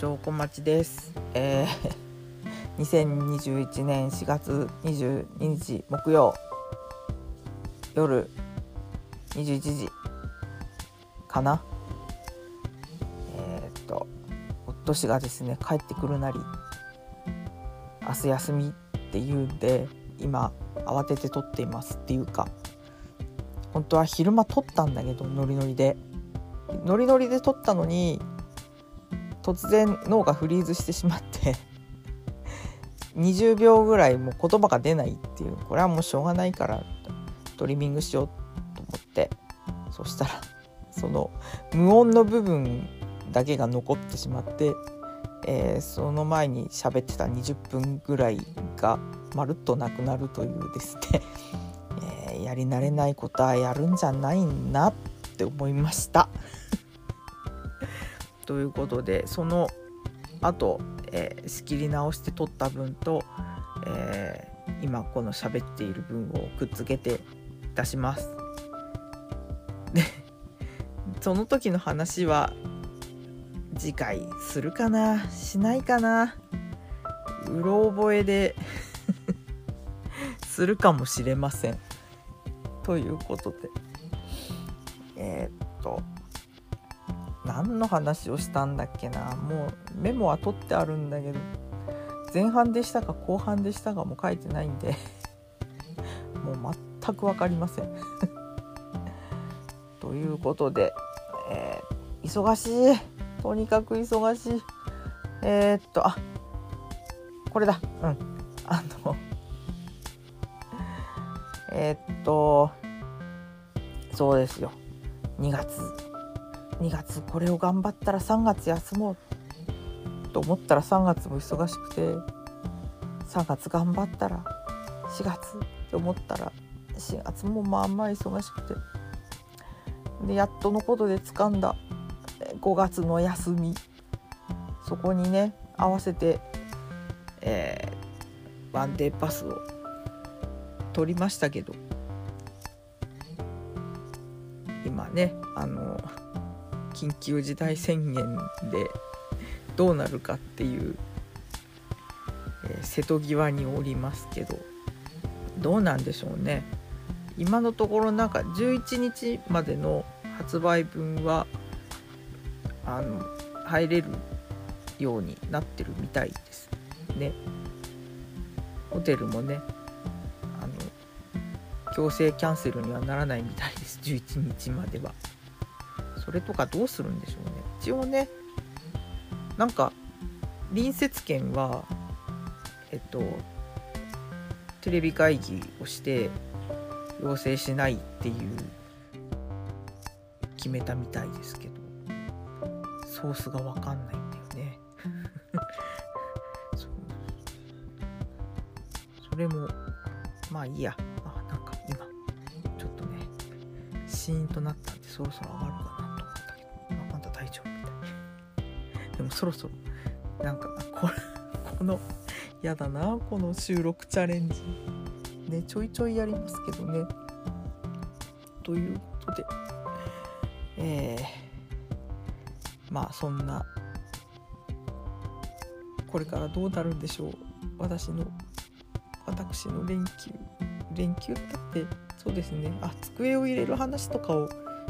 証小町です。えー、2021年4月22日木曜夜21時かな。えーっと夫氏がですね帰ってくるなり明日休みって言うんで今慌てて撮っていますっていうか本当は昼間撮ったんだけどノリノリでノリノリで撮ったのに突然脳がフリーズしてしまって 20秒ぐらいもう言葉が出ないっていうこれはもうしょうがないからトリミングしようと思ってそしたらその無音の部分だけが残ってしまって、えーその前に喋ってた20分ぐらいがまるっとなくなるというですね、えーやり慣れないことはやるんじゃないなって思いました。ということでその後、えー仕切り直して撮った分と、えー今この喋っている分をくっつけて出します。でその時の話は次回するかな？しないかな？うろ覚えで するかもしれません。ということでの話をしたんだっけな。もうメモは取ってあるんだけど前半でしたか後半でしたかも書いてないんで。もう全く分かりません。ということで、えー忙しい。とにかく忙しい。えーっとあこれだ。うん。あの えっとそうですよ。2月2月これを頑張ったら3月休もう。と思ったら3月も忙しくて3月頑張ったら4月って思ったら4月もまあまあ忙しくて。でやっとのことで掴んだ5月の休み。そこにね合わせて、えーワンデーパスを取りましたけど。今ねあの緊急事態宣言でどうなるかっていう、えー瀬戸際におりますけどどうなんでしょうね。今のところなんか11日までの発売分はあの入れるようになってるみたいですね。ホテルもねあの強制キャンセルにはならないみたいです。11日までは。それとかどうするんでしょうね。一応ねなんか隣接県はえっとテレビ会議をして要請しないっていう決めたみたいですけどソースが分かんないんだよね。そう。それもまあいいや。あなんか今ちょっとねシーンとなったんでそろそろ上がるかな。大丈夫みたい。でもそろそろなんかこれこのやだなこの収録チャレンジ。ねちょいちょいやりますけどね。ということで。えーまあそんなこれからどうなるんでしょう。私の私の連休。連休だってそうですね。あ机を入れる話とかを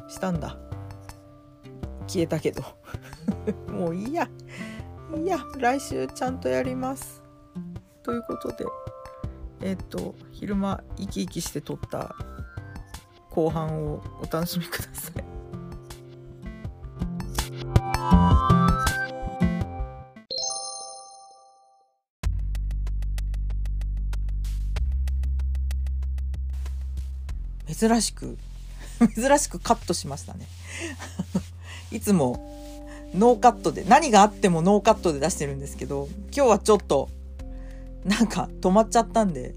したんだ。消えたけど。もういいや。いいや。来週ちゃんとやります。ということでえっ、と昼間生き生きして撮った後半をお楽しみください。珍しく 珍しくカットしましたね。いつもノーカットで何があってもノーカットで出してるんですけど今日はちょっとなんか止まっちゃったんで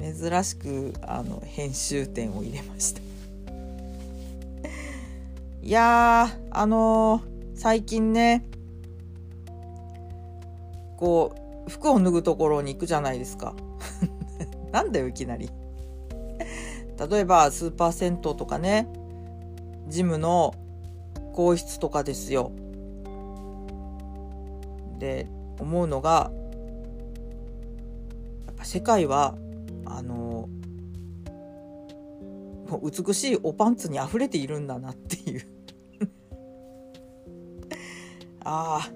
珍しくあの編集点を入れました。いやーあのー最近ねこう服を脱ぐところに行くじゃないですか。なんだよいきなり。例えばスーパー銭湯とかねジムの更衣室とかですよ。で思うのがやっぱ世界はあのもう美しいおパンツに溢れているんだなっていう。ああ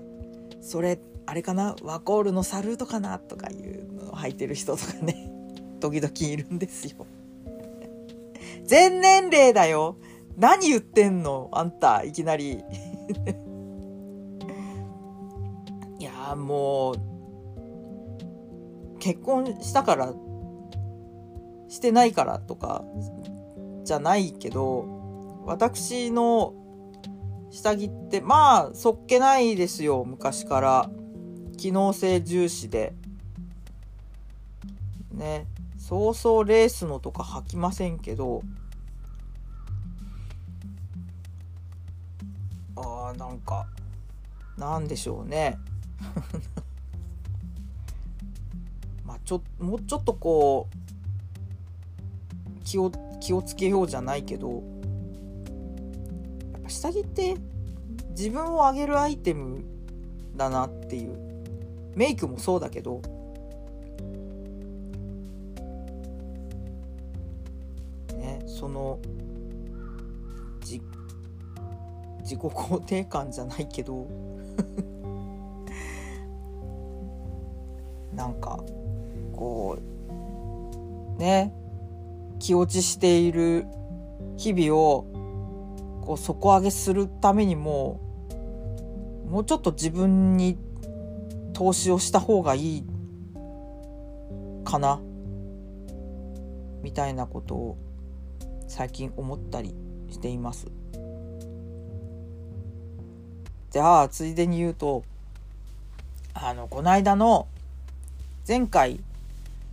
それあれかな？ワコールのサルートかな？とかいうのを履いてる人とかね。時々いるんですよ。全年齢だよ。何言ってんのあんたいきなり。いやもう結婚したからしてないからとかじゃないけど私の下着ってまあそっけないですよ昔から。機能性重視で。ね。そうそうレースのとか履きませんけどあーなんかなんでしょうね。まあちょもうちょっとこう気を気をつけようじゃないけどやっぱ下着って自分を上げるアイテムだなっていう。メイクもそうだけどねそのじ自己肯定感じゃないけど。なんかこうね。気落ちしている日々をこう底上げするためにももうちょっと自分に投資をした方がいいかな。みたいなことを最近思ったりしています。じゃあついでに言うとあのこの間の前回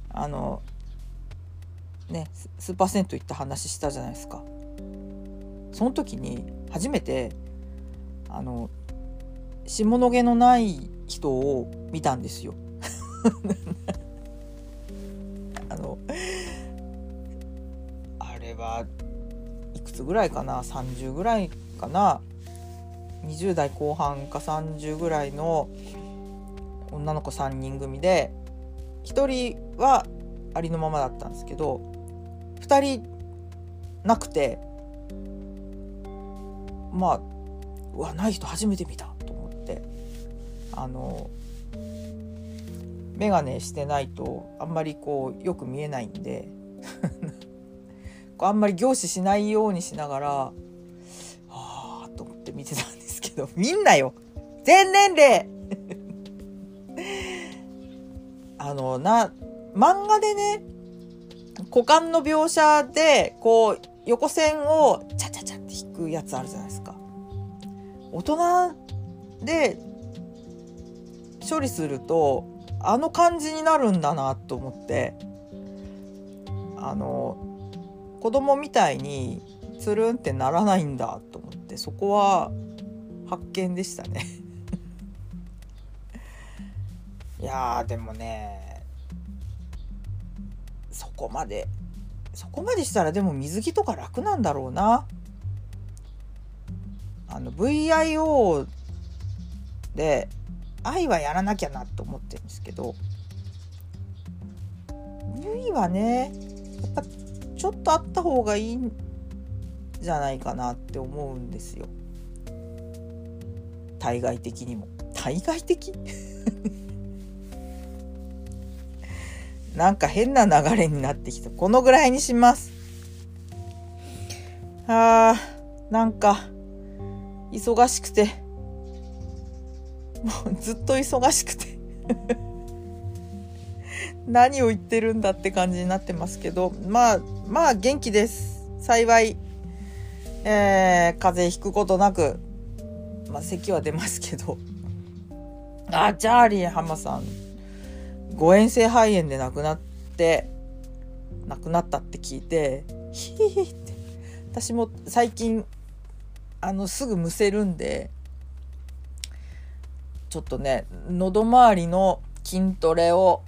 あのねスーパー銭湯行った話したじゃないですか。その時に初めてあの下の毛のない人を見たんですよ。あのあれはいくつぐらいかな？30ぐらいかな？20代後半か30ぐらいの女の子3人組で1人はありのままだったんですけど2人なくてまあうわない人初めて見たと思ってあの眼鏡してないとあんまりこうよく見えないんで あんまり凝視しないようにしながらはあと思って見てたんでけど見んなよ。全年齢。あのな漫画でね股間の描写でこう横線をチャチャチャって引くやつあるじゃないですか。大人で処理するとあの感じになるんだなと思ってあの子供みたいにつるんってならないんだと思ってそこは発見でしたね。いやでもねそこまでそこまでしたらでも水着とか楽なんだろうな。あの VIO で愛はやらなきゃなと思ってるんですけど V はねやっぱちょっとあった方がいいんじゃないかなって思うんですよ。対外的にも。対外的？なんか変な流れになってきた。このぐらいにします。あーなんか忙しくて。もうずっと忙しくて。何を言ってるんだって感じになってますけど。まあまあ元気です。幸い、えー、風邪ひくことなく。まあ咳は出ますけど。あチャーリー浜さん。誤嚥性肺炎で亡くなって亡くなったって聞いてヒヒヒって。私も最近あのすぐむせるんでちょっとね喉周りの筋トレを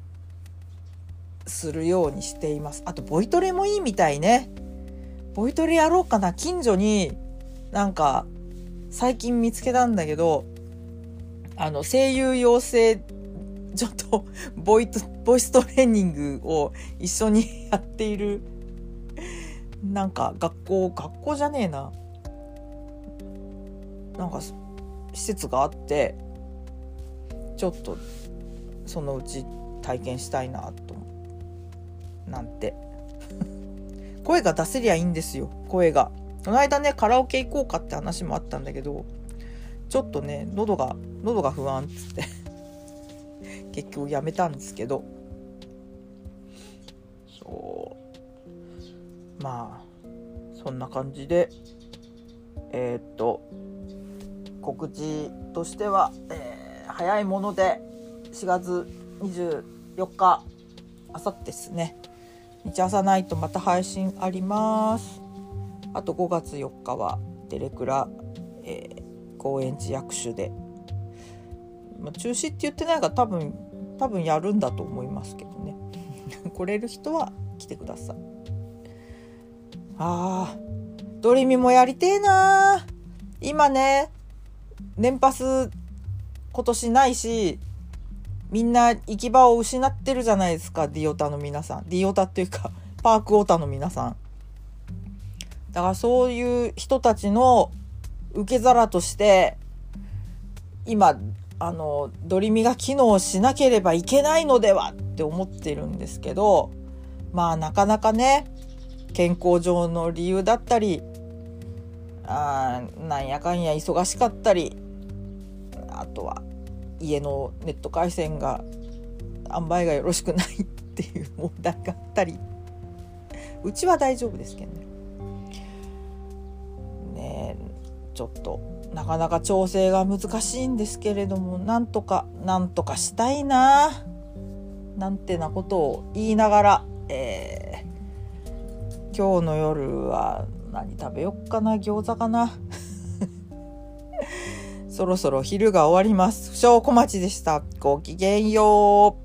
するようにしています。あとボイトレもいいみたいね。ボイトレやろうかな。近所になんか最近見つけたんだけどあの声優養成ちょっと ボイトボイストレーニングを一緒にやっているなんか学校学校じゃねえな。なんか施設があってちょっとそのうち体験したいなとなんて。声が出せりゃいいんですよ声が。この間ねカラオケ行こうかって話もあったんだけどちょっとね喉が喉が不安っつって 結局やめたんですけど。そう。まあそんな感じでえー、っと告知としては、えー、早いもので4月24日あさってですね。日朝ナイトまた配信あります。あと5月4日はテレクラ、えー、高円寺役所で、まあ、中止って言ってないから多分多分やるんだと思いますけどね。来れる人は来てください。あードリミもやりてえな今ね年パス今年ないしみんな行き場を失ってるじゃないですかディオタの皆さん。ディオタっていうかパークオタの皆さんだからそういう人たちの受け皿として今あのドリミが機能しなければいけないのではって思ってるんですけどまあなかなかね健康上の理由だったりあなんやかんや忙しかったりあとは家のネット回線が塩梅がよろしくないっていう問題があったりうちは大丈夫ですけどね。ちょっとなかなか調整が難しいんですけれどもなんとかなんとかしたいななんてなことを言いながら、えー、今日の夜は何食べよっかな餃子かな そろそろ昼が終わります。小小町でした。ごきげんよう。